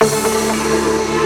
Música